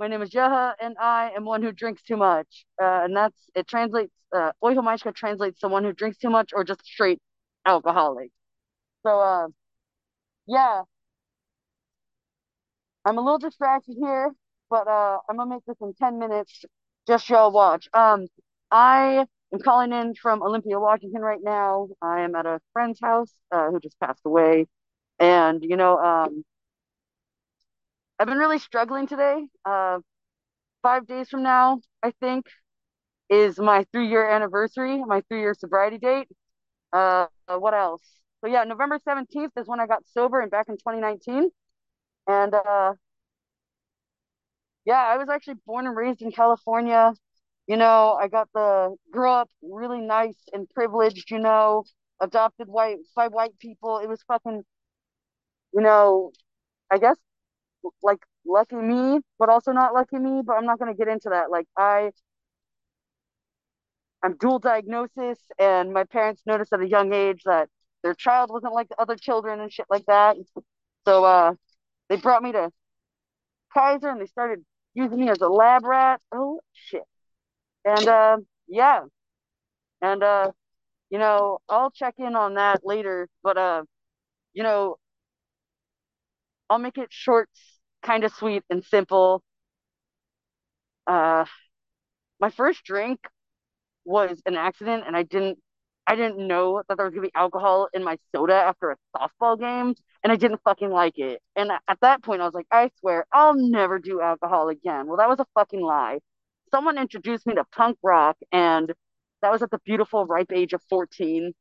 My name is Jeha, and I am one who drinks too much. Uh, and that's it. Translates. Uh, translates to one who drinks too much or just straight alcoholic. So, uh, yeah, I'm a little distracted here, but uh, I'm gonna make this in 10 minutes. Just y'all watch. Um, I am calling in from Olympia, Washington right now. I am at a friend's house uh, who just passed away, and you know, um, I've been really struggling today. Uh, five days from now, I think, is my three year anniversary, my three year sobriety date. Uh, what else? So yeah, November 17th is when I got sober and back in 2019. And uh yeah, I was actually born and raised in California. You know, I got the grew up really nice and privileged, you know, adopted white by white people. It was fucking, you know, I guess like lucky me, but also not lucky me, but I'm not gonna get into that. Like I I'm dual diagnosis and my parents noticed at a young age that their child wasn't like the other children and shit like that. So uh they brought me to Kaiser and they started using me as a lab rat. Oh shit. And uh yeah. And uh you know, I'll check in on that later, but uh you know, I'll make it short, kind of sweet and simple. Uh my first drink was an accident and I didn't I didn't know that there was gonna be alcohol in my soda after a softball game and I didn't fucking like it. And at that point I was like, I swear I'll never do alcohol again. Well, that was a fucking lie. Someone introduced me to punk rock and that was at the beautiful ripe age of 14.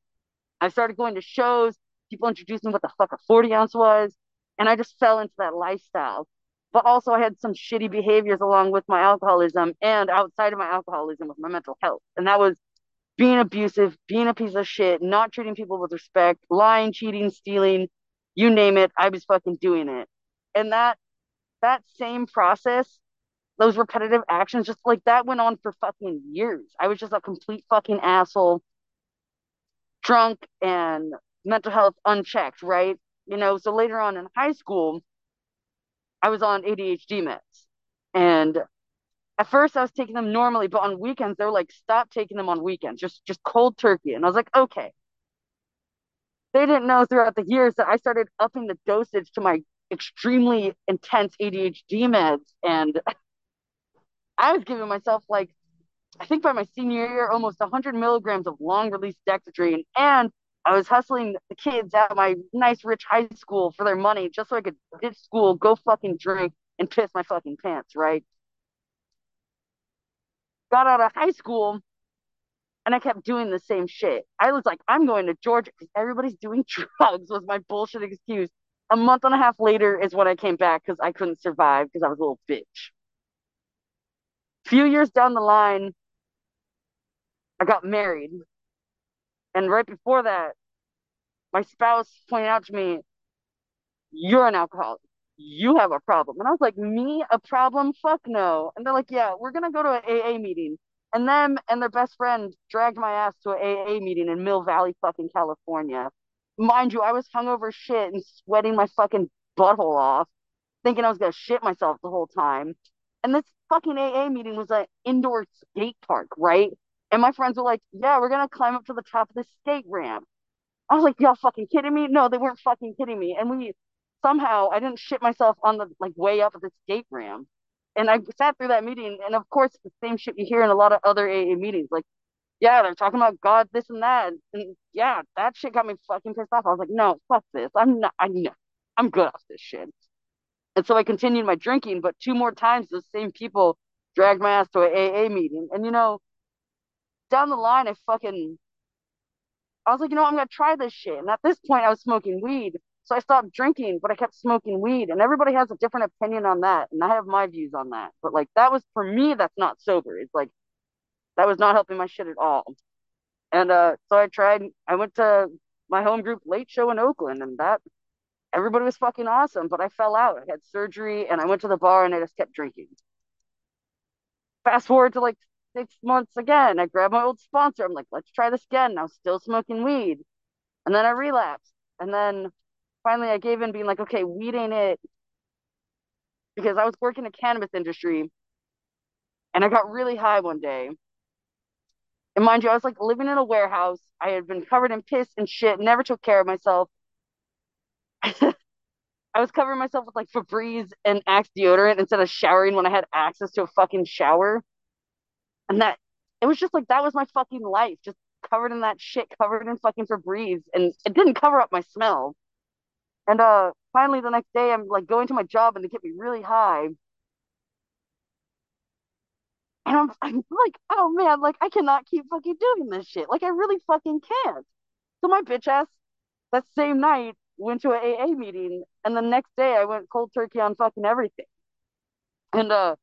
I started going to shows, people introduced me what the fuck a 40 ounce was, and I just fell into that lifestyle but also I had some shitty behaviors along with my alcoholism and outside of my alcoholism with my mental health. And that was being abusive, being a piece of shit, not treating people with respect, lying, cheating, stealing, you name it, I was fucking doing it. And that that same process, those repetitive actions, just like that went on for fucking years. I was just a complete fucking asshole, drunk and mental health unchecked, right? You know, so later on in high school, I was on ADHD meds. And at first I was taking them normally, but on weekends they were like, stop taking them on weekends, just just cold turkey. And I was like, okay. They didn't know throughout the years that I started upping the dosage to my extremely intense ADHD meds. And I was giving myself like, I think by my senior year, almost 100 milligrams of long release dexedrine and I was hustling the kids at my nice rich high school for their money just so I could ditch school, go fucking drink, and piss my fucking pants, right? Got out of high school and I kept doing the same shit. I was like, I'm going to Georgia because everybody's doing drugs was my bullshit excuse. A month and a half later is when I came back because I couldn't survive because I was a little bitch. Few years down the line, I got married and right before that, my spouse pointed out to me, You're an alcoholic. You have a problem. And I was like, Me? A problem? Fuck no. And they're like, Yeah, we're going to go to an AA meeting. And them and their best friend dragged my ass to an AA meeting in Mill Valley, fucking California. Mind you, I was hungover shit and sweating my fucking butthole off, thinking I was going to shit myself the whole time. And this fucking AA meeting was an indoor skate park, right? And my friends were like, yeah, we're going to climb up to the top of the skate ramp. I was like, y'all fucking kidding me? No, they weren't fucking kidding me. And we somehow, I didn't shit myself on the like way up of the skate ramp. And I sat through that meeting. And of course, the same shit you hear in a lot of other AA meetings. Like, yeah, they're talking about God, this and that. And yeah, that shit got me fucking pissed off. I was like, no, fuck this. I'm not, I'm, I'm good off this shit. And so I continued my drinking, but two more times, those same people dragged my ass to an AA meeting. And you know, down the line, I fucking, I was like, you know, I'm gonna try this shit. And at this point, I was smoking weed, so I stopped drinking, but I kept smoking weed. And everybody has a different opinion on that, and I have my views on that. But like, that was for me, that's not sober. It's like that was not helping my shit at all. And uh, so I tried. I went to my home group late show in Oakland, and that everybody was fucking awesome. But I fell out. I had surgery, and I went to the bar, and I just kept drinking. Fast forward to like six months again. I grabbed my old sponsor. I'm like, let's try this again. I was still smoking weed. And then I relapsed. And then finally I gave in being like, okay, weed ain't it. because I was working in the cannabis industry and I got really high one day. And mind you, I was like living in a warehouse. I had been covered in piss and shit, never took care of myself. I was covering myself with like Febreze and Axe deodorant instead of showering when I had access to a fucking shower. And that it was just like that was my fucking life, just covered in that shit, covered in fucking Febreze, and it didn't cover up my smell. And uh finally the next day I'm like going to my job and they get me really high. And I'm, I'm like, oh man, like I cannot keep fucking doing this shit. Like I really fucking can't. So my bitch ass that same night went to an AA meeting and the next day I went cold turkey on fucking everything. And uh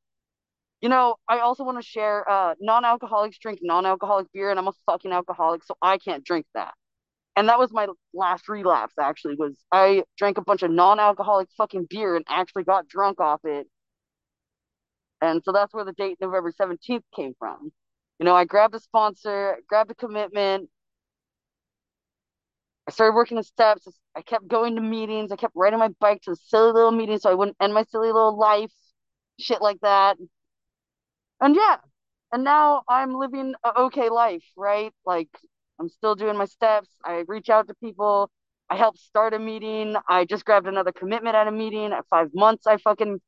you know, I also want to share uh non-alcoholics drink non-alcoholic beer and I'm a fucking alcoholic, so I can't drink that. And that was my last relapse actually was I drank a bunch of non-alcoholic fucking beer and actually got drunk off it. And so that's where the date November 17th came from. You know, I grabbed a sponsor, grabbed a commitment, I started working the steps. I kept going to meetings. I kept riding my bike to the silly little meetings so I wouldn't end my silly little life, shit like that. And yeah, and now I'm living a okay life, right? Like I'm still doing my steps. I reach out to people. I help start a meeting. I just grabbed another commitment at a meeting. At five months, I fucking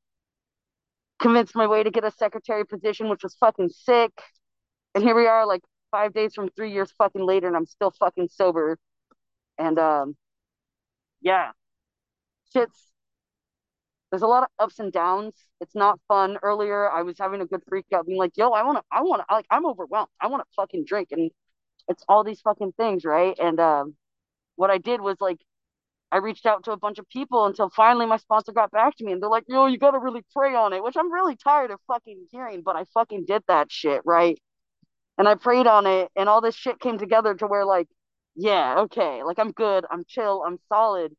convinced my way to get a secretary position, which was fucking sick. And here we are, like five days from three years fucking later, and I'm still fucking sober. And um, yeah, shit's there's a lot of ups and downs. It's not fun. Earlier, I was having a good freak out, being like, "Yo, I want to, I want to, like, I'm overwhelmed. I want to fucking drink," and it's all these fucking things, right? And um, what I did was like, I reached out to a bunch of people until finally my sponsor got back to me, and they're like, "Yo, you got to really pray on it," which I'm really tired of fucking hearing, but I fucking did that shit, right? And I prayed on it, and all this shit came together to where like yeah, okay, like I'm good, I'm chill, I'm solid.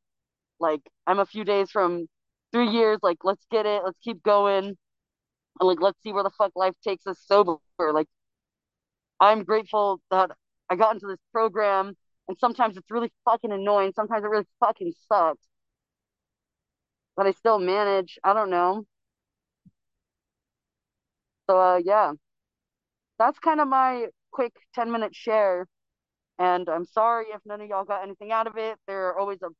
Like I'm a few days from three years, like let's get it, let's keep going. And like let's see where the fuck life takes us sober. Like I'm grateful that I got into this program and sometimes it's really fucking annoying. Sometimes it really fucking sucks. But I still manage. I don't know. So uh yeah. That's kind of my quick 10 minute share. And I'm sorry if none of y'all got anything out of it. There are always a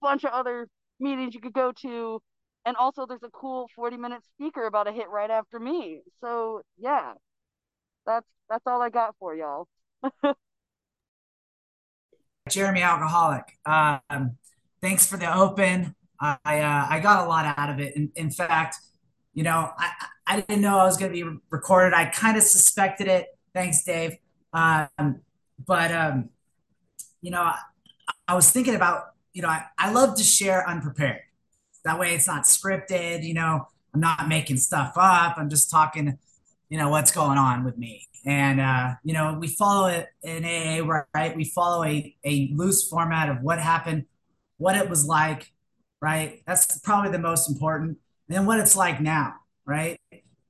bunch of other meetings you could go to. And also there's a cool 40 minute speaker about a hit right after me. So yeah, that's that's all I got for y'all. Jeremy Alcoholic. Um, thanks for the open. I uh, I got a lot out of it. In, in fact, you know, I, I didn't know I was going to be recorded. I kind of suspected it. Thanks, Dave. Um, but um, you know, I, I, was thinking about you know, I, I love to share unprepared. That way, it's not scripted. You know, I'm not making stuff up. I'm just talking, you know, what's going on with me. And uh, you know, we follow it in AA, right? We follow a a loose format of what happened, what it was like, right? That's probably the most important. And then what it's like now, right?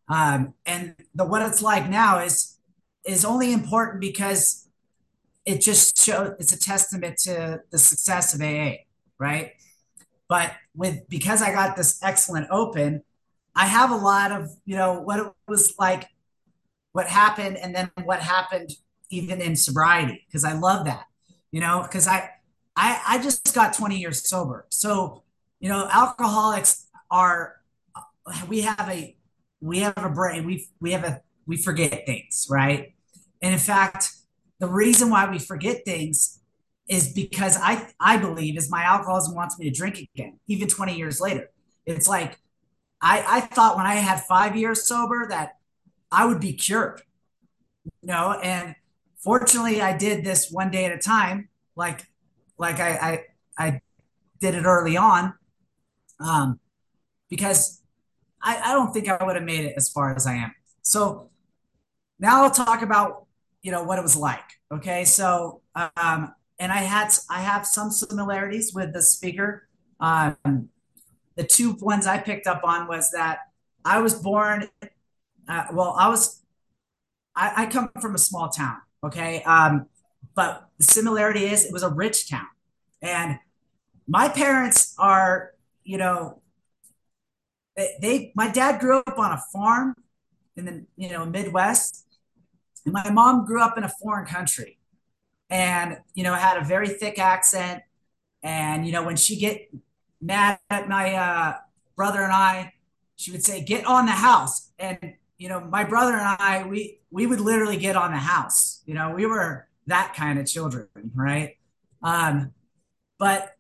Um, and the what it's like now is is only important because it just shows it's a testament to the success of AA, right? But with because I got this excellent open, I have a lot of you know what it was like, what happened, and then what happened even in sobriety because I love that, you know, because I I I just got 20 years sober, so you know alcoholics are we have a we have a brain we we have a we forget things right and in fact the reason why we forget things is because I I believe is my alcoholism wants me to drink again, even 20 years later. It's like I, I thought when I had five years sober that I would be cured. You know, and fortunately I did this one day at a time, like like I I, I did it early on. Um, because I, I don't think I would have made it as far as I am. So now I'll talk about you know what it was like. Okay, so um, and I had I have some similarities with the speaker. Um, the two ones I picked up on was that I was born. Uh, well, I was. I, I, come from a small town. Okay, um, but the similarity is it was a rich town, and my parents are you know they, they my dad grew up on a farm in the you know Midwest, my mom grew up in a foreign country, and you know had a very thick accent, and you know when she get mad at my uh, brother and I, she would say, "Get on the house," and you know my brother and I we we would literally get on the house. You know we were that kind of children, right? Um, but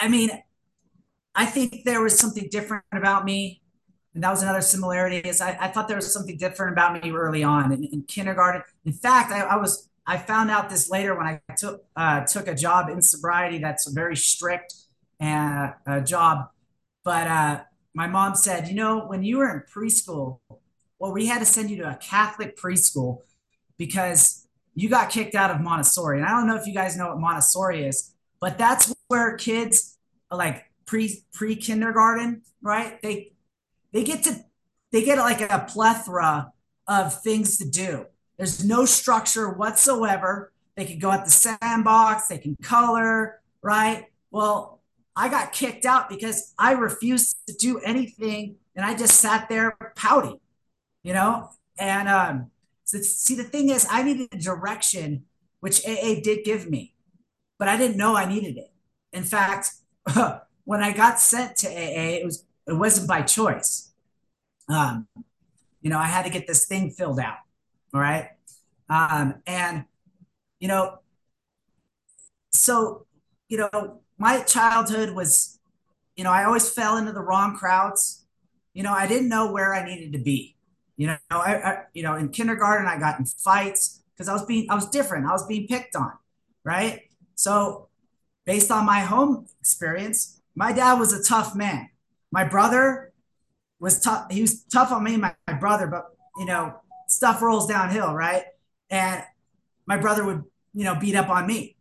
I mean, I think there was something different about me. And that was another similarity is I, I thought there was something different about me early on in, in kindergarten. In fact, I, I, was I found out this later when I took uh, took a job in sobriety that's a very strict uh, uh, job. But uh, my mom said, you know, when you were in preschool, well, we had to send you to a Catholic preschool because you got kicked out of Montessori. And I don't know if you guys know what Montessori is, but that's where kids like pre pre kindergarten, right? They they get to they get like a plethora of things to do. There's no structure whatsoever. They can go at the sandbox, they can color, right? Well, I got kicked out because I refused to do anything and I just sat there pouting, you know? And um, so see, the thing is, I needed a direction, which AA did give me, but I didn't know I needed it. In fact, when I got sent to AA, it was it wasn't by choice. Um, you know, I had to get this thing filled out. All right. Um, and you know, so you know, my childhood was, you know, I always fell into the wrong crowds. You know, I didn't know where I needed to be. You know, I, I you know, in kindergarten I got in fights because I was being I was different. I was being picked on, right? So, based on my home experience, my dad was a tough man. My brother was tough. He was tough on me, my, my brother, but you know, stuff rolls downhill, right? And my brother would, you know, beat up on me.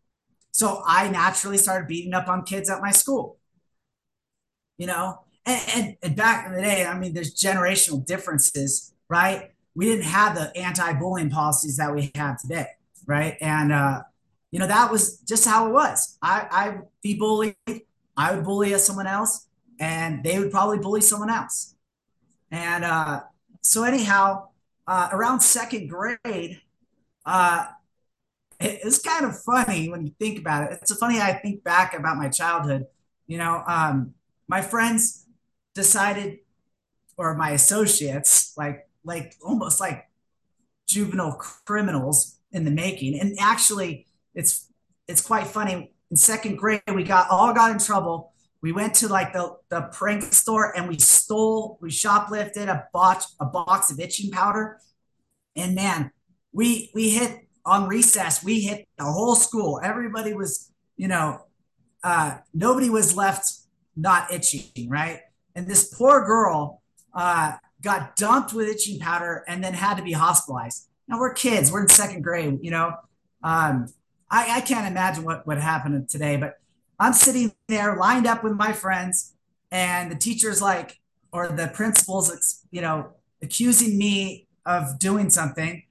So I naturally started beating up on kids at my school. You know, and, and, and back in the day, I mean, there's generational differences, right? We didn't have the anti-bullying policies that we have today, right? And uh, you know, that was just how it was. I I'd be bullied I would bully someone else, and they would probably bully someone else. And uh, so, anyhow, uh, around second grade, uh, it, it's kind of funny when you think about it. It's funny I think back about my childhood. You know, um, my friends decided, or my associates, like like almost like juvenile criminals in the making. And actually, it's it's quite funny in second grade, we got all got in trouble. We went to like the, the prank store and we stole, we shoplifted a box, a box of itching powder. And man, we we hit on recess, we hit the whole school. Everybody was, you know, uh, nobody was left not itching, right? And this poor girl uh, got dumped with itching powder and then had to be hospitalized. Now we're kids, we're in second grade, you know. Um, I, I can't imagine what would happen today, but I'm sitting there lined up with my friends, and the teacher's like, or the principal's, you know, accusing me of doing something.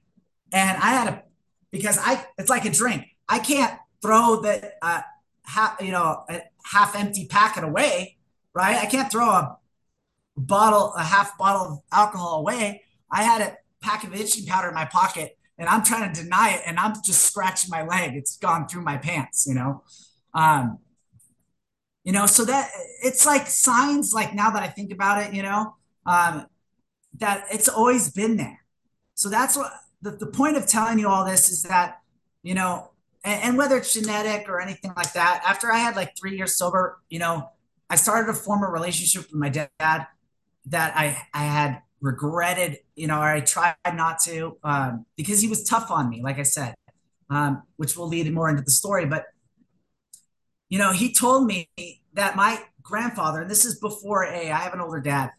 And I had to, because I, it's like a drink. I can't throw the, uh, half, you know, a half empty packet away, right? I can't throw a bottle, a half bottle of alcohol away. I had a pack of itching powder in my pocket and I'm trying to deny it and I'm just scratching my leg. It's gone through my pants, you know? Um, you know, so that it's like signs, like now that I think about it, you know, um, that it's always been there. So that's what the, the point of telling you all this is that, you know, and, and whether it's genetic or anything like that, after I had like three years sober, you know, I started to form a relationship with my dad that I, I had regretted, you know, or I tried not to um, because he was tough on me, like I said, um, which will lead more into the story. But, you know, he told me that my grandfather, and this is before A, I have an older dad,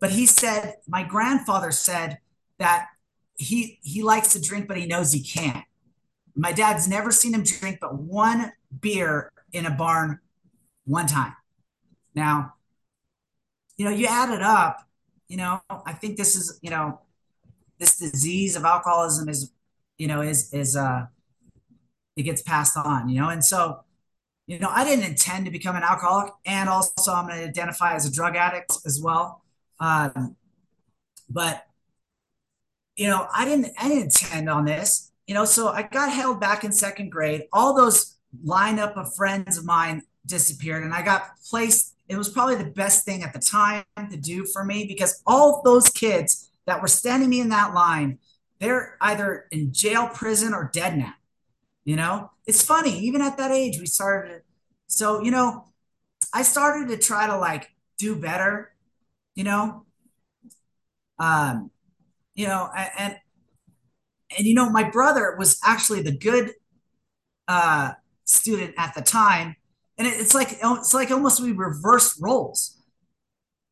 but he said, my grandfather said that he he likes to drink, but he knows he can't. My dad's never seen him drink but one beer in a barn one time. Now, you know, you add it up, you know, I think this is, you know, this disease of alcoholism is, you know, is, is, uh, it gets passed on, you know? And so, you know, I didn't intend to become an alcoholic. And also, I'm going to identify as a drug addict as well. Um, but you know, I didn't I didn't intend on this. You know, so I got held back in second grade. All those lineup of friends of mine disappeared, and I got placed. It was probably the best thing at the time to do for me because all those kids that were standing me in that line, they're either in jail, prison, or dead now. You know, it's funny. Even at that age, we started. So you know, I started to try to like do better. You know, um, you know, and and you know, my brother was actually the good uh, student at the time, and it, it's like it's like almost we reverse roles.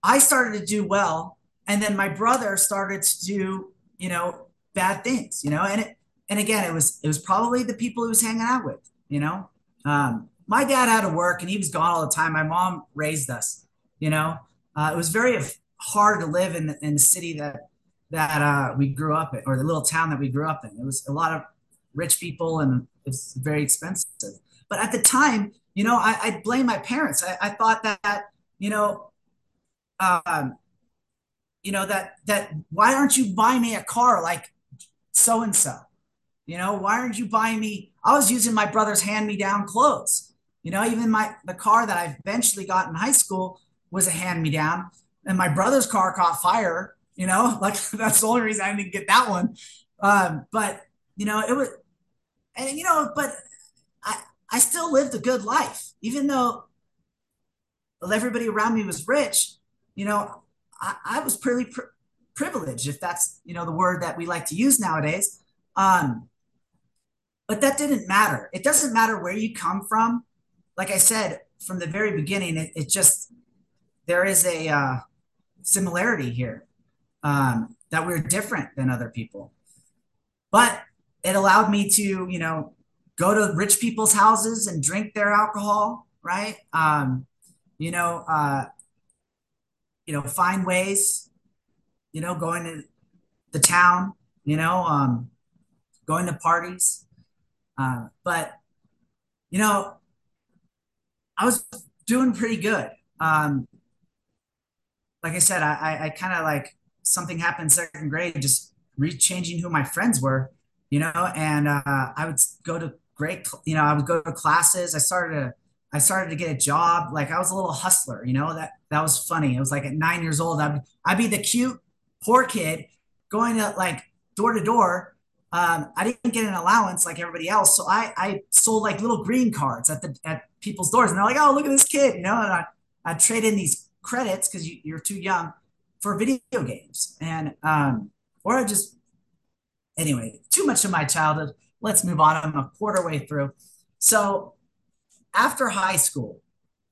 I started to do well, and then my brother started to do you know bad things, you know, and it and again it was it was probably the people he was hanging out with, you know. Um, my dad had to work and he was gone all the time. My mom raised us, you know. Uh, it was very hard to live in the, in the city that that uh, we grew up in, or the little town that we grew up in. It was a lot of rich people, and it's very expensive. But at the time, you know, I, I blame my parents. I, I thought that, you know, um, you know that that why aren't you buying me a car like so and so? You know, why aren't you buying me? I was using my brother's hand-me-down clothes. You know, even my the car that I eventually got in high school was a hand-me-down, and my brother's car caught fire you know, like that's the only reason I didn't get that one. Um, but you know, it was, and you know, but I I still lived a good life, even though everybody around me was rich. You know, I, I was pretty pri- privileged, if that's you know the word that we like to use nowadays. Um, but that didn't matter. It doesn't matter where you come from. Like I said from the very beginning, it, it just there is a uh, similarity here um, that we are different than other people. But it allowed me to, you know, go to rich people's houses and drink their alcohol, right? Um, you know, uh, you know, find ways, you know, going to the town, you know, um, going to parties. Uh, but, you know, I was doing pretty good. Um, like I said, I, I, kind of like something happened second grade, just re-changing who my friends were, you know, and uh, I would go to great, you know, I would go to classes. I started to, I started to get a job. Like I was a little hustler, you know, that, that was funny. It was like at nine years old, I'd, I'd be the cute, poor kid going to like door to door. Um, I didn't get an allowance like everybody else. So I, I sold like little green cards at the, at people's doors and they're like, Oh, look at this kid, you know, and I, I'd trade in these credits cause you, you're too young for video games. And, um, or I just, anyway, too much of my childhood. Let's move on. I'm a quarter way through. So after high school,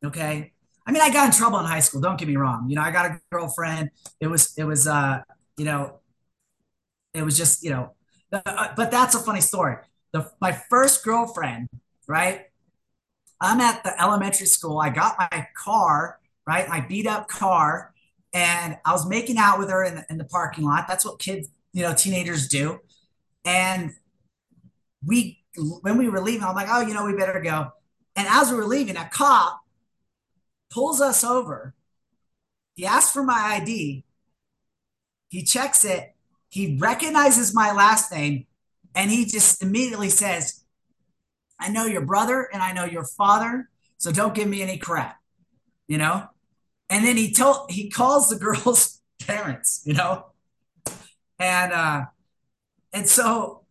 okay, I mean, I got in trouble in high school. Don't get me wrong. You know, I got a girlfriend. It was, it was, uh, you know, it was just, you know, Uh, but that's a funny story. The, my first girlfriend, right? I'm at the elementary school. I got my car, right? My beat up car and I was making out with her in the, in the parking lot. That's what kids, you know, teenagers do. And we, when we were leaving, I'm like, oh, you know, we better go. And as we were leaving, a cop pulls us over. He asks for my ID. He checks it. He recognizes my last name. And he just immediately says, I know your brother and I know your father. So don't give me any crap, you know? and then he told he calls the girl's parents, you know, and uh, and so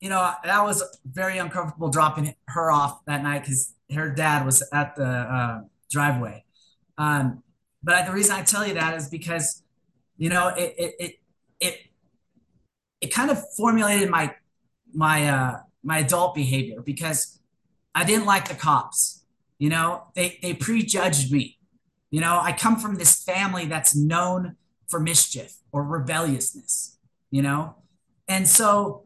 you know that was very uncomfortable dropping her off that night because her dad was at the uh, driveway. Um, but the reason I tell you that is because you know it it it it kind of formulated my my uh, my adult behavior because I didn't like the cops. You know, they they prejudged me you know, I come from this family that's known for mischief or rebelliousness, you know? And so,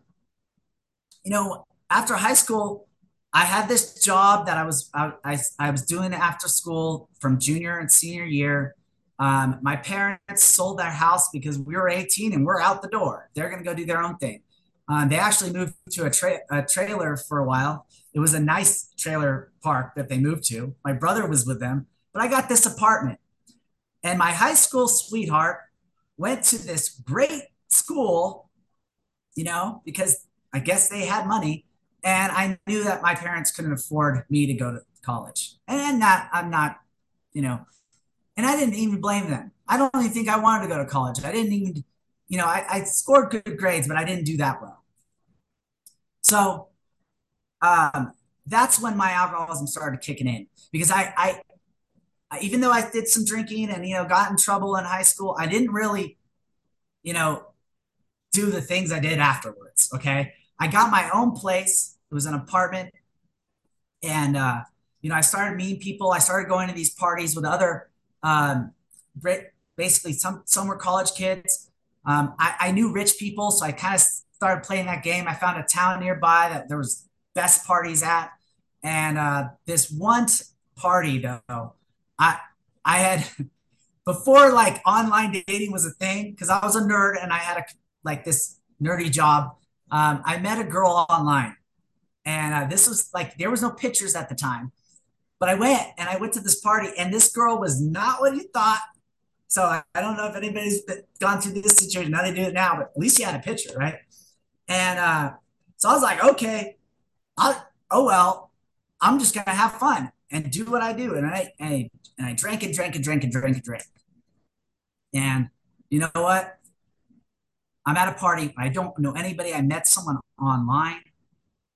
you know, after high school, I had this job that I was I, I, I was doing after school from junior and senior year. Um, my parents sold their house because we were 18 and we're out the door. They're going to go do their own thing. Um, they actually moved to a, tra- a trailer for a while. It was a nice trailer park that they moved to. My brother was with them. But I got this apartment. And my high school sweetheart went to this great school, you know, because I guess they had money. And I knew that my parents couldn't afford me to go to college. And that I'm not, you know, and I didn't even blame them. I don't even think I wanted to go to college. I didn't even, you know, I, I scored good grades, but I didn't do that well. So um, that's when my alcoholism started kicking in because I, I, even though I did some drinking and you know got in trouble in high school, I didn't really, you know, do the things I did afterwards. Okay, I got my own place. It was an apartment, and uh, you know I started meeting people. I started going to these parties with other, um, basically some some were college kids. Um, I, I knew rich people, so I kind of started playing that game. I found a town nearby that there was best parties at, and uh, this one party though I I had before like online dating was a thing because I was a nerd and I had a like this nerdy job. Um, I met a girl online, and uh, this was like there was no pictures at the time, but I went and I went to this party, and this girl was not what you thought. So I, I don't know if anybody's gone through this situation. Now they do it now, but at least you had a picture, right? And uh, so I was like, okay, I'll, oh well, I'm just gonna have fun and do what I do. And I and I, and I drank and drank and drank and drank and drank. And you know what? I'm at a party. I don't know anybody. I met someone online.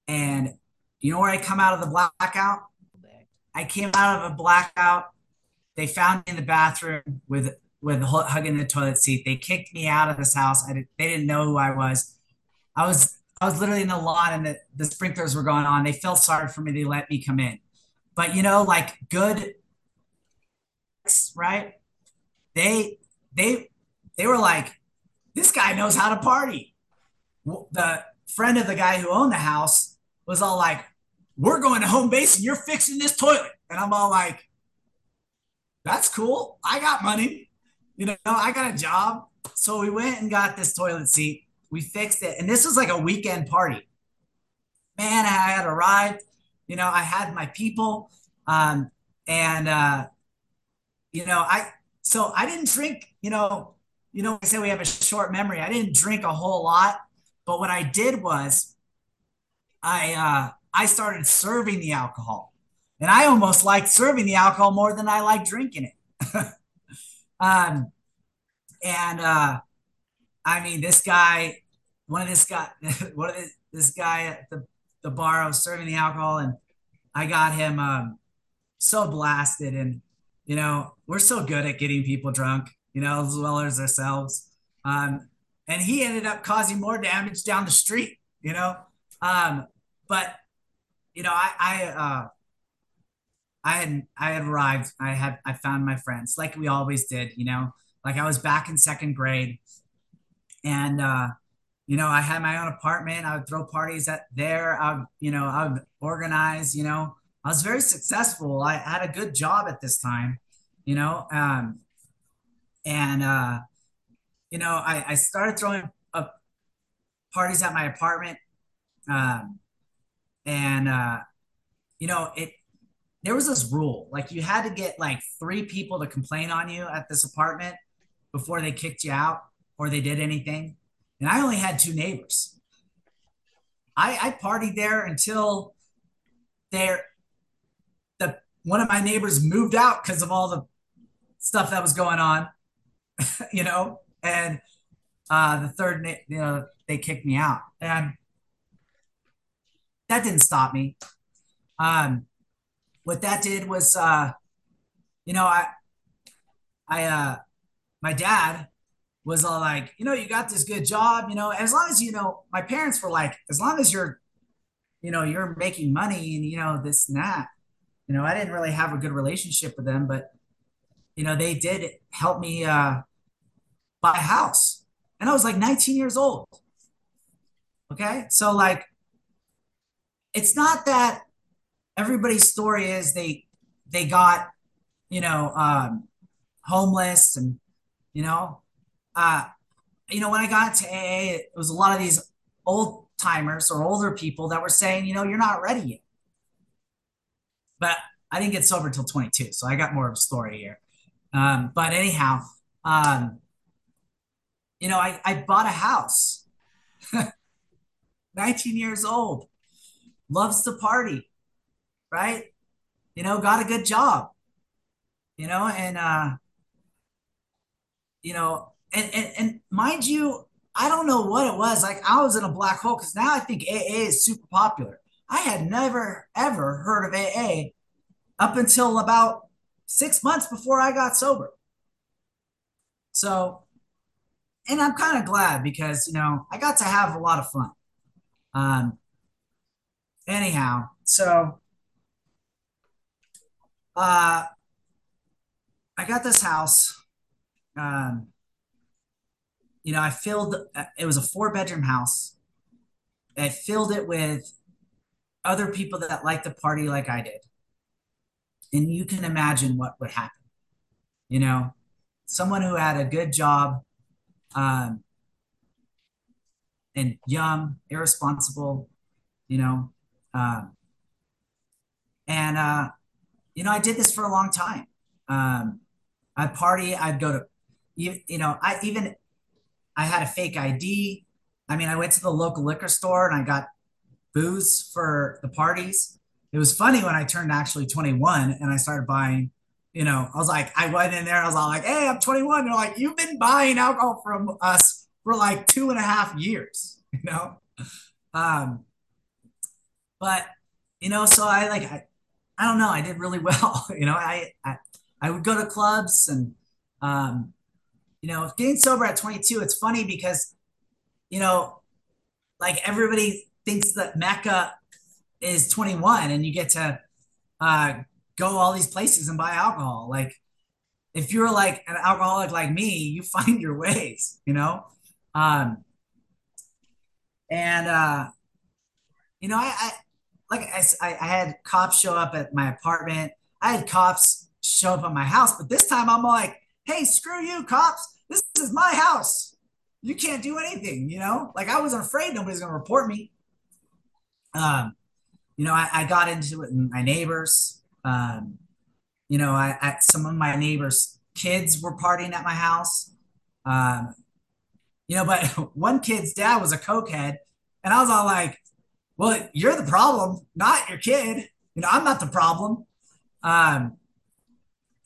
And you know where I come out of the blackout? I came out of a blackout. They found me in the bathroom with with hugging the toilet seat. They kicked me out of this house. I did, they didn't know who I was. I was I was literally in the lawn and the, the sprinklers were going on. They felt sorry for me. They let me come in. But you know, like good, right? They they they were like, this guy knows how to party. The friend of the guy who owned the house was all like, we're going to home base and you're fixing this toilet. And I'm all like, that's cool. I got money. You know, I got a job. So we went and got this toilet seat. We fixed it. And this was like a weekend party. Man, I had arrived. You know, I had my people, um, and uh, you know, I so I didn't drink. You know, you know, I say we have a short memory. I didn't drink a whole lot, but what I did was, I uh, I started serving the alcohol, and I almost liked serving the alcohol more than I liked drinking it. um, and uh, I mean, this guy, one of this guy, one of this, this guy at the the bar. I was serving the alcohol, and I got him um, so blasted. And you know, we're so good at getting people drunk, you know, as well as ourselves. Um, and he ended up causing more damage down the street, you know. Um, but you know, I I uh, I had I had arrived. I had I found my friends like we always did, you know. Like I was back in second grade, and uh, you know, I had my own apartment. I would throw parties at there. I would, you know, I would organize, you know, I was very successful. I had a good job at this time, you know, um, and, uh, you know, I, I started throwing up parties at my apartment. Um, and, uh, you know, it, there was this rule, like you had to get like three people to complain on you at this apartment before they kicked you out or they did anything. And I only had two neighbors. I, I partied there until there the one of my neighbors moved out because of all the stuff that was going on, you know, and uh, the third, you know, they kicked me out, and that didn't stop me. Um, what that did was, uh, you know, I, I, uh, my dad was all like, you know, you got this good job, you know, as long as you know, my parents were like, as long as you're, you know, you're making money and you know this and that. You know, I didn't really have a good relationship with them, but you know, they did help me uh, buy a house, and I was like 19 years old. Okay, so like, it's not that everybody's story is they they got you know um, homeless and you know uh, you know, when I got to AA, it was a lot of these old timers or older people that were saying, you know, you're not ready yet. But I didn't get sober until 22, so I got more of a story here. Um, but anyhow, um, you know, I, I bought a house, 19 years old, loves to party, right? You know, got a good job, you know, and, uh, you know, and, and, and mind you, I don't know what it was. Like I was in a black hole because now I think AA is super popular. I had never, ever heard of AA up until about six months before I got sober. So, and I'm kind of glad because, you know, I got to have a lot of fun. Um, anyhow, so uh, I got this house. Um, you know, I filled uh, it was a four bedroom house. I filled it with other people that like to party like I did. And you can imagine what would happen. You know, someone who had a good job um, and young, irresponsible, you know, um, and uh, you know, I did this for a long time. Um, I'd party. I'd go to, you, you know, I even I had a fake ID. I mean, I went to the local liquor store and I got booze for the parties. It was funny when I turned actually 21 and I started buying, you know, I was like, I went in there, I was all like, hey, I'm 21. They're like, you've been buying alcohol from us for like two and a half years, you know? Um, but you know, so I like I, I don't know, I did really well. You know, I I, I would go to clubs and um, you know, getting sober at 22, it's funny because, you know, like everybody thinks that Mecca is 21 and you get to uh, go all these places and buy alcohol. Like if you're like an alcoholic like me, you find your ways, you know? Um, and, uh, you know, I, I like I, I had cops show up at my apartment. I had cops show up at my house, but this time I'm like, hey, screw you, cops. This is my house. You can't do anything, you know? Like I wasn't afraid nobody's gonna report me. Um, you know, I, I got into it with my neighbors. Um, you know, I, I some of my neighbors' kids were partying at my house. Um, you know, but one kid's dad was a cokehead, and I was all like, "Well, you're the problem, not your kid. You know, I'm not the problem." Um,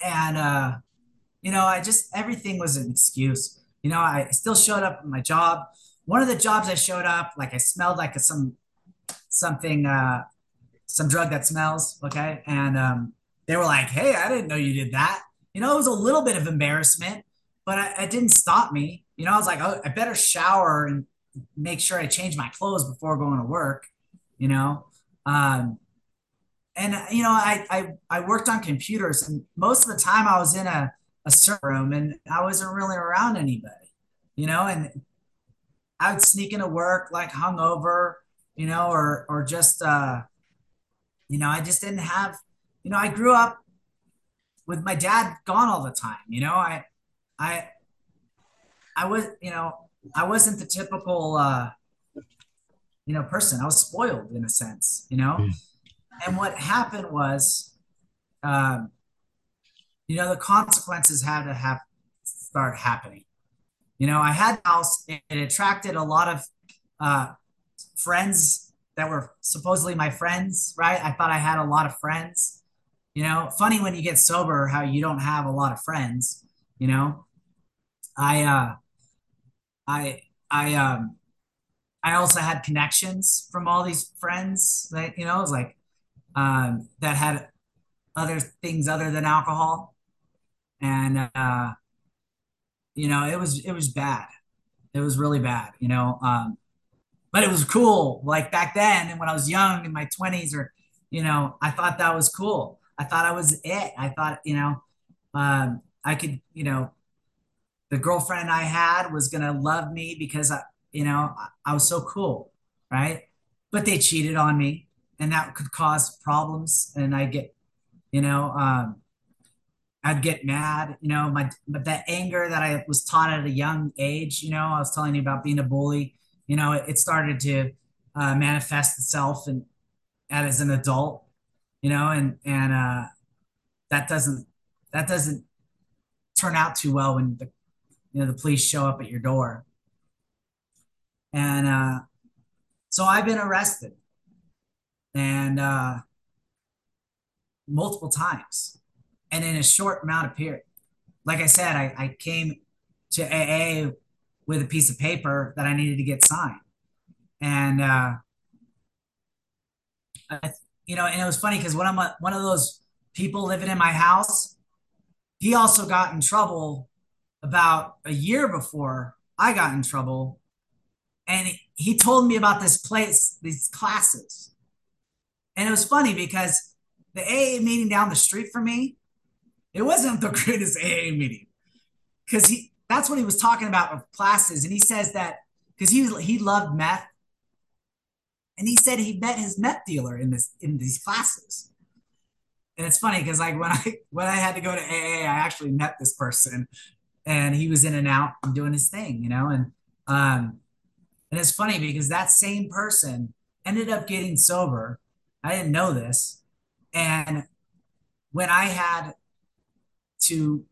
and uh, you know, I just everything was an excuse. You know, I still showed up at my job. One of the jobs I showed up, like I smelled like some something, uh, some drug that smells. Okay, and um, they were like, "Hey, I didn't know you did that." You know, it was a little bit of embarrassment, but I, it didn't stop me. You know, I was like, "Oh, I better shower and make sure I change my clothes before going to work." You know, um, and you know, I, I I worked on computers, and most of the time I was in a a server room, and I wasn't really around anybody, you know, and I would sneak into work like hungover, you know, or or just uh, you know, I just didn't have, you know, I grew up with my dad gone all the time, you know, I I I was, you know, I wasn't the typical uh, you know, person. I was spoiled in a sense, you know. Mm. And what happened was um, you know, the consequences had to have start happening. You know, I had a house, it, it attracted a lot of uh, friends that were supposedly my friends, right? I thought I had a lot of friends. You know, funny when you get sober how you don't have a lot of friends, you know. I uh I I um I also had connections from all these friends that you know, it was like um that had other things other than alcohol. And uh, you know it was it was bad. It was really bad you know um, but it was cool like back then and when i was young in my 20s or you know i thought that was cool. I thought i was it. I thought you know um, i could you know the girlfriend i had was gonna love me because i you know i, was so cool right? But they cheated on me and that could cause problems and i get you know um, I'd get mad, you know, my but that anger that I was taught at a young age, you know, I was telling you about being a bully, you know, it, it started to uh, manifest itself and as an adult, you know, and and uh, that doesn't that doesn't turn out too well when the you know the police show up at your door and uh, so i've been arrested and uh, multiple times and in a short amount of period like i said i, I came to aa with a piece of paper that i needed to get signed and uh, I, you know and it was funny because one of one of those people living in my house he also got in trouble about a year before I got in trouble. And he told me about this place, these classes. And it was funny because the AA meeting down the street from me, it wasn't the greatest AA meeting. Because he that's what he was talking about with classes. And he says that because he he loved meth. And he said he met his meth dealer in this in these classes. And it's funny because like when I when I had to go to AA, I actually met this person and he was in and out and doing his thing, you know. And um, and it's funny because that same person ended up getting sober. I didn't know this, and when I had to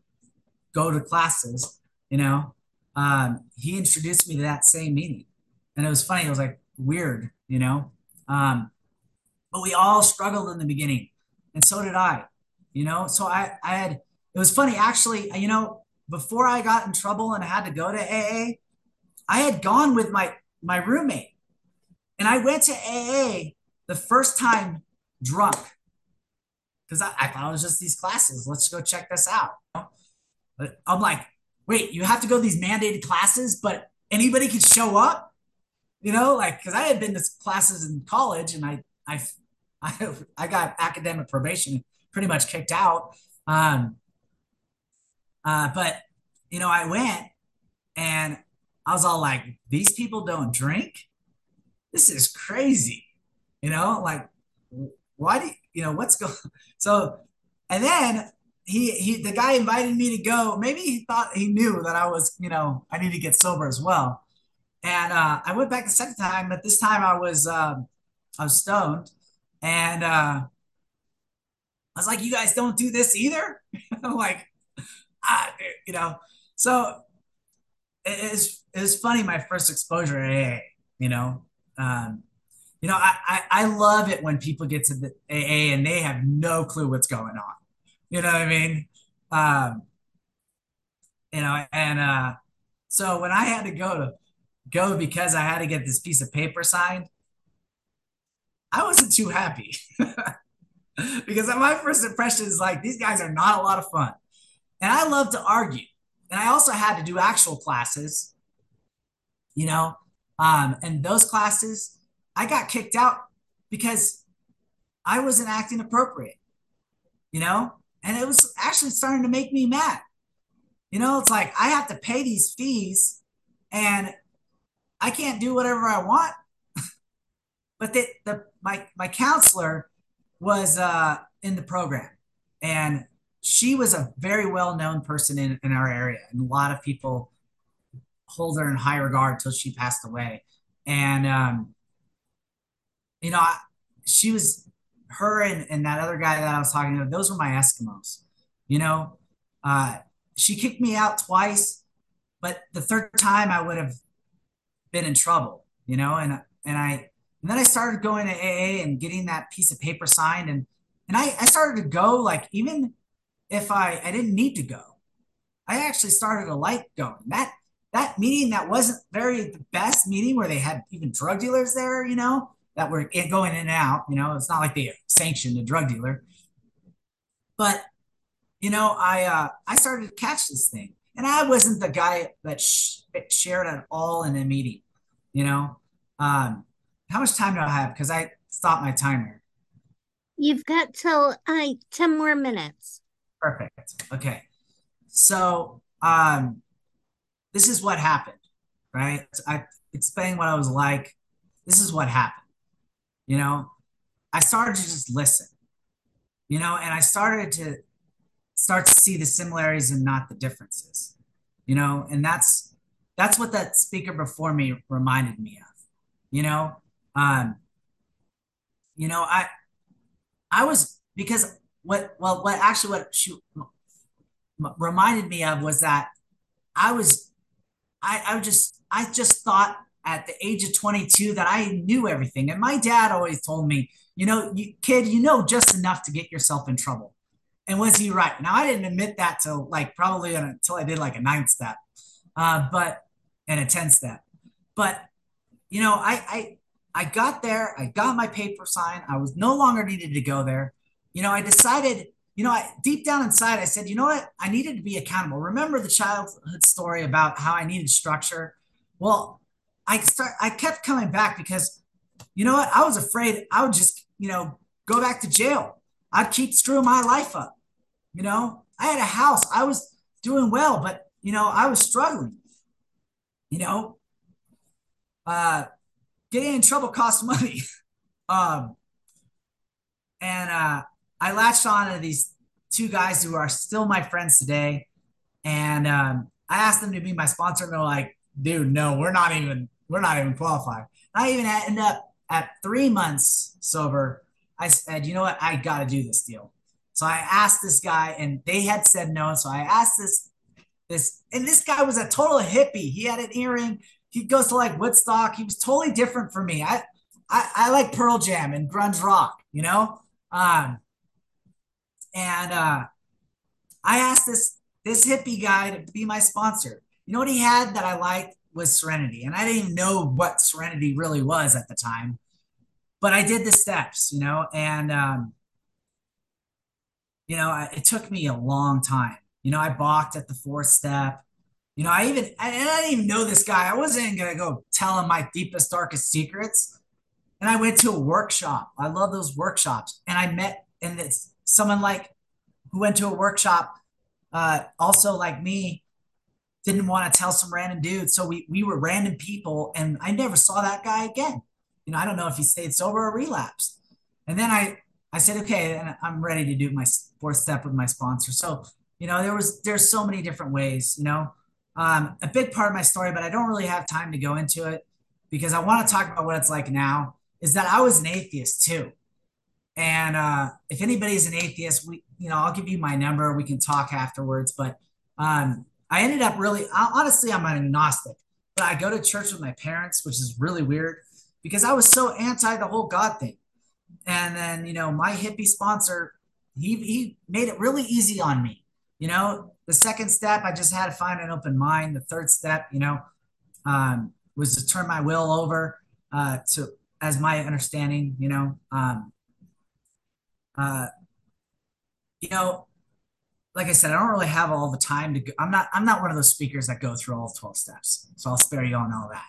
go to classes, you know, um, he introduced me to that same meeting, and it was funny. It was like weird, you know. Um, but we all struggled in the beginning, and so did I, you know. So I, I had. It was funny, actually. You know, before I got in trouble and I had to go to AA, I had gone with my my roommate, and I went to AA the first time drunk because I, I, thought it was just these classes. Let's go check this out. But I'm like, wait, you have to go to these mandated classes, but anybody can show up, you know, like because I had been to classes in college and I I I, I got academic probation, pretty much kicked out. Um, uh, but you know, I went and I was all like, these people don't drink. This is crazy. You know, like why do you, you know what's going so and then he he the guy invited me to go. Maybe he thought he knew that I was, you know, I need to get sober as well. And uh, I went back the second time, but this time I was um, I was stoned, and uh, I was like, "You guys don't do this either." I'm like, ah, you know. So it's it's funny my first exposure to AA, you know. Um, you know, I, I, I love it when people get to the AA and they have no clue what's going on. You know what I mean? Um, you know, and uh, so when I had to go to go because I had to get this piece of paper signed, I wasn't too happy because my first impression is like these guys are not a lot of fun, and I love to argue and I also had to do actual classes, you know, um, and those classes I got kicked out because I wasn't acting appropriate, you know, and it was actually starting to make me mad. You know, it's like I have to pay these fees and I can't do whatever I want. but the, the my my counselor was uh, in the program and she was a very well known person in, in our area, and a lot of people hold her in high regard till she passed away. And um, you know, she was her and, and that other guy that I was talking to. Those were my Eskimos. You know, uh, she kicked me out twice, but the third time I would have been in trouble. You know, and and I and then I started going to AA and getting that piece of paper signed, and and I I started to go like even if I I didn't need to go. I actually started to like going. That that meeting that wasn't very the best meeting where they had even drug dealers there, you know, that were going in and out. You know, it's not like they sanctioned a drug dealer. But you know, I uh, I started to catch this thing, and I wasn't the guy that sh- shared at all in a meeting. You know, um, how much time do I have? Because I stopped my timer. You've got till uh, ten more minutes. Perfect. Okay. So um, this is what happened, right? I explained what I was like. This is what happened. You know, I started to just listen, you know, and I started to start to see the similarities and not the differences, you know, and that's that's what that speaker before me reminded me of, you know. Um, you know, I I was because what well what actually what she reminded me of was that I was I, I just I just thought at the age of 22 that I knew everything. And my dad always told me, you know, you, kid, you know just enough to get yourself in trouble. And was he right? Now I didn't admit that till like probably until I did like a ninth step, uh, but and a 10 step. But you know, I I I got there, I got my paper signed, I was no longer needed to go there. You know, I decided you know, I, deep down inside, I said, you know what? I needed to be accountable. Remember the childhood story about how I needed structure? Well, I start, I kept coming back because, you know what? I was afraid I would just, you know, go back to jail. I'd keep screwing my life up. You know, I had a house. I was doing well, but you know, I was struggling. You know, uh, getting in trouble costs money. um, and uh, I latched on to these two guys who are still my friends today. And um, I asked them to be my sponsor, and they're like, dude, no, we're not even, we're not even qualified. I even end up at three months sober. I said, you know what? I got to do this deal. So I asked this guy, and they had said no. So I asked this, this, and this guy was a total hippie. He had an earring. He goes to like Woodstock. He was totally different from me. I, I, I like Pearl Jam and grunge rock, you know. Um, and uh, I asked this this hippie guy to be my sponsor. You know what he had that I liked was Serenity, and I didn't even know what Serenity really was at the time, but I did the steps, you know, and um, you know, it took me a long time. You know, I balked at the fourth step. You know, I even and I didn't even know this guy. I wasn't gonna go tell him my deepest, darkest secrets. And I went to a workshop. I love those workshops. And I met, and it's someone like who went to a workshop, uh, also like me, didn't want to tell some random dude. So we we were random people, and I never saw that guy again. You know, I don't know if he stayed sober or relapsed. And then I I said, okay, and I'm ready to do my fourth step with my sponsor. So you know, there was there's so many different ways. You know, um, a big part of my story, but I don't really have time to go into it because I want to talk about what it's like now. Is that I was an atheist too. And uh, if anybody's an atheist, we, you know, I'll give you my number. We can talk afterwards. But um, I ended up really, honestly, I'm an agnostic, but I go to church with my parents, which is really weird because I was so anti the whole God thing. And then, you know, my hippie sponsor, he, he made it really easy on me. You know, the second step, I just had to find an open mind. The third step, you know, um, was to turn my will over uh, to, as my understanding, you know, um, uh, you know, like I said, I don't really have all the time to go. I'm not, I'm not one of those speakers that go through all 12 steps. So I'll spare you on all that.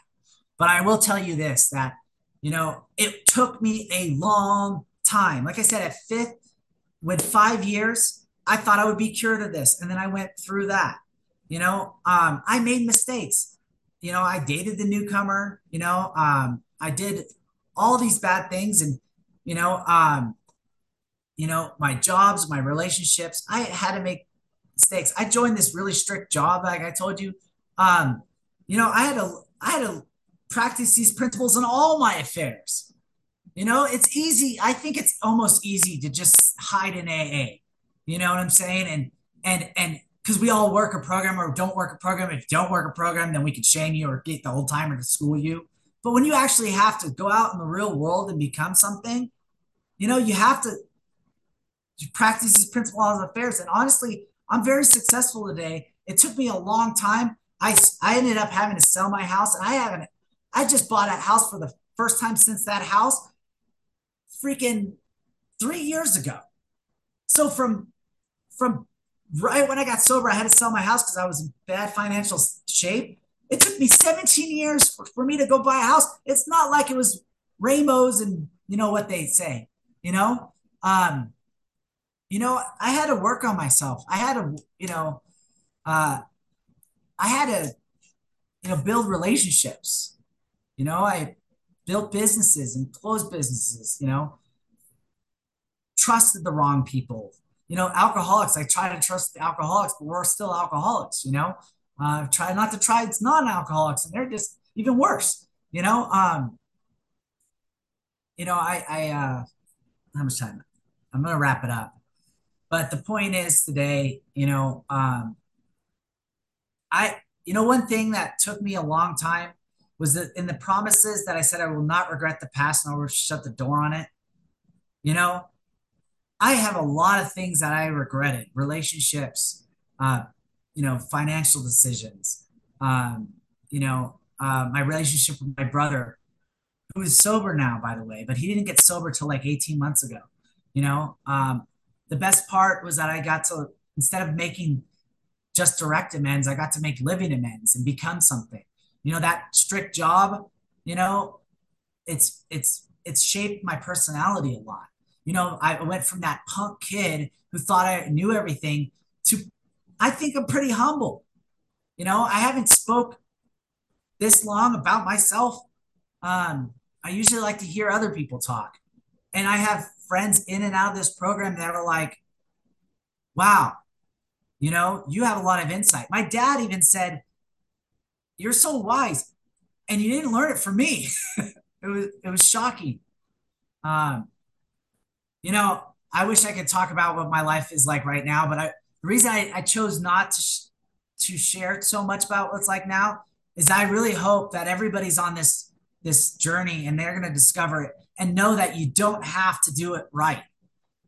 But I will tell you this, that, you know, it took me a long time. Like I said, at fifth, with five years, I thought I would be cured of this. And then I went through that. You know, um, I made mistakes. You know, I dated the newcomer, you know, um, I did all these bad things and, you know, um, you know, my jobs, my relationships. I had to make mistakes. I joined this really strict job, like I told you. Um, you know, I had to I had to practice these principles in all my affairs. You know, it's easy. I think it's almost easy to just hide in AA. You know what I'm saying? And and and because we all work a program or don't work a program. If you don't work a program, then we could shame you or get the old timer to school you. But when you actually have to go out in the real world and become something, you know, you have to practice these principles of affairs. And honestly, I'm very successful today. It took me a long time. I, I ended up having to sell my house and I haven't, I just bought a house for the first time since that house freaking three years ago. So from, from right when I got sober, I had to sell my house because I was in bad financial shape. It took me 17 years for, for me to go buy a house. It's not like it was rainbows and you know what they say, you know? Um, you know, I had to work on myself. I had to, you know, uh, I had to, you know, build relationships. You know, I built businesses and closed businesses, you know, trusted the wrong people. You know, alcoholics, I try to trust the alcoholics, but we're still alcoholics, you know. Uh, try not to try it's non-alcoholics, and they're just even worse, you know. Um, you know, I, I, uh, how much time? I'm gonna wrap it up. But the point is today, you know, um, I you know, one thing that took me a long time was that in the promises that I said I will not regret the past and I will shut the door on it. You know, I have a lot of things that I regretted, relationships, uh, you know, financial decisions, um, you know, uh, my relationship with my brother, who is sober now, by the way, but he didn't get sober till like 18 months ago. You know, um, the best part was that I got to, instead of making just direct amends, I got to make living amends and become something. You know, that strict job, you know, it's, it's, it's shaped my personality a lot. You know, I went from that punk kid who thought I knew everything to, I think I'm pretty humble. You know, I haven't spoke this long about myself. Um, I usually like to hear other people talk. And I have friends in and out of this program that are like, wow, you know, you have a lot of insight. My dad even said, You're so wise. And you didn't learn it from me. it was it was shocking. Um, you know, I wish I could talk about what my life is like right now, but I the reason I, I chose not to sh- to share so much about what's like now is I really hope that everybody's on this this journey and they're going to discover it and know that you don't have to do it right.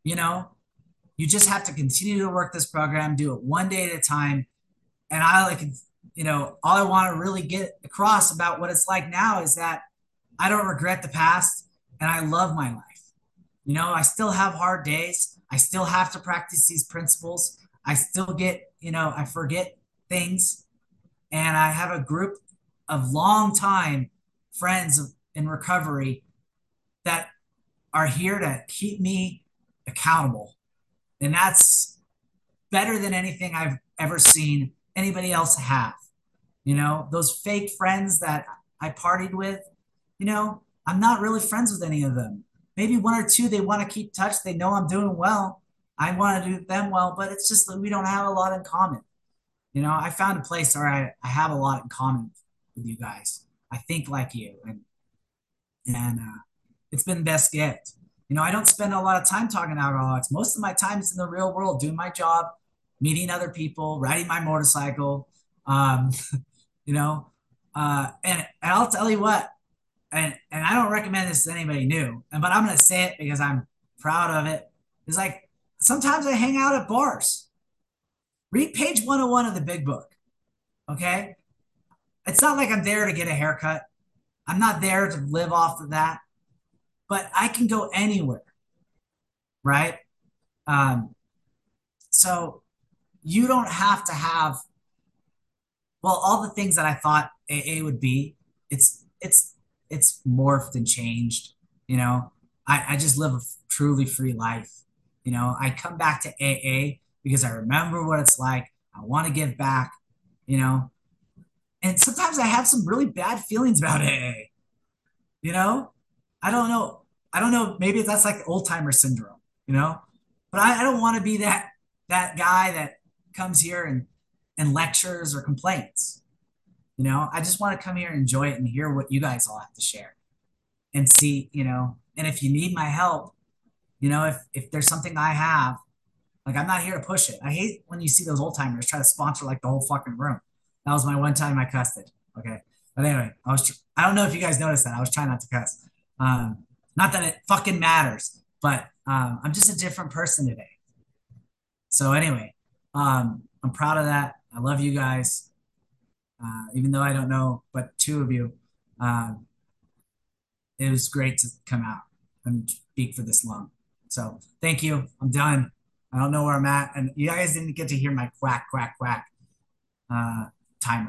You know, you just have to continue to work this program, do it one day at a time. And I like, you know, all I want to really get across about what it's like now is that I don't regret the past and I love my life. You know, I still have hard days. I still have to practice these principles. I still get, you know, I forget things. And I have a group of long time friends in recovery that are here to keep me accountable. And that's better than anything I've ever seen anybody else have. You know, those fake friends that I partied with, you know, I'm not really friends with any of them. Maybe one or two they want to keep touch. They know I'm doing well. I want to do them well, but it's just that we don't have a lot in common. You know, I found a place where I, I have a lot in common with you guys. I think like you, and and uh, it's been best gift. You know, I don't spend a lot of time talking to alcoholics. Most of my time is in the real world, doing my job, meeting other people, riding my motorcycle. Um, you know, uh, and, and I'll tell you what, and and I don't recommend this to anybody new, and but I'm gonna say it because I'm proud of it. It's like sometimes I hang out at bars. Read page 101 of the big book. Okay. It's not like I'm there to get a haircut. I'm not there to live off of that but I can go anywhere, right? Um, so you don't have to have well all the things that I thought AA would be. It's it's it's morphed and changed. You know, I, I just live a truly free life. You know, I come back to AA because I remember what it's like. I want to give back. You know, and sometimes I have some really bad feelings about AA. You know, I don't know. I don't know. Maybe that's like old timer syndrome, you know. But I, I don't want to be that that guy that comes here and and lectures or complains. You know, I just want to come here and enjoy it and hear what you guys all have to share, and see, you know. And if you need my help, you know, if if there's something I have, like I'm not here to push it. I hate when you see those old timers try to sponsor like the whole fucking room. That was my one time I cussed it. Okay, but anyway, I was. I don't know if you guys noticed that. I was trying not to cuss. Um, not that it fucking matters, but um, I'm just a different person today. So anyway, um, I'm proud of that. I love you guys, uh, even though I don't know, but two of you. Um, it was great to come out and speak for this long. So thank you. I'm done. I don't know where I'm at, and you guys didn't get to hear my quack quack quack uh, timer.